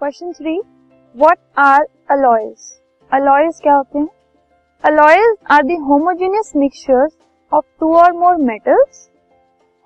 Question three what are alloys alloys क्या होते हैं? Alloys are the homogeneous mixtures of two or more metals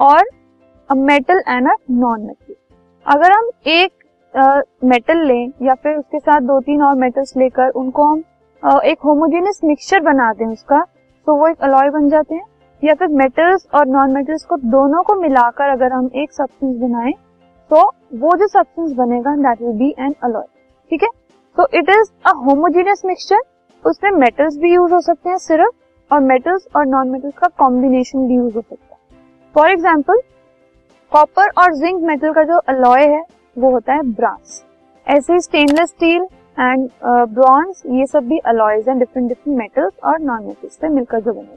or a metal and a non metal अगर हम एक metal uh, लें या फिर उसके साथ दो तीन और मेटल्स लेकर उनको हम uh, एक होमोजेनियस मिक्सचर बना दें उसका तो वो एक अलॉय बन जाते हैं। या फिर मेटल्स और नॉन मेटल्स को दोनों को मिलाकर अगर हम एक सब्सटेंस बनाएँ तो वो जो सब्सटेंस बनेगा that will be an alloy ठीक है? तो it is a homogeneous mixture उसमें मेटल्स भी यूज़ हो सकते हैं सिर्फ़, और मेटल्स और नॉन मेटल्स का कॉम्बिनेशन भी यूज़ हो सकता है. फॉर एग्ज़ाम्पल कॉपर और जिंक मेटल का जो अलॉय है, वो होता है ब्रास ऐसे ही स्टेनलेस स्टील एंड ब्रॉन्ज ये सब भी अलॉयज हैं डिफरेंट डिफरेंट मेटल्स और नॉन मेटल्स से मिलकर जो बने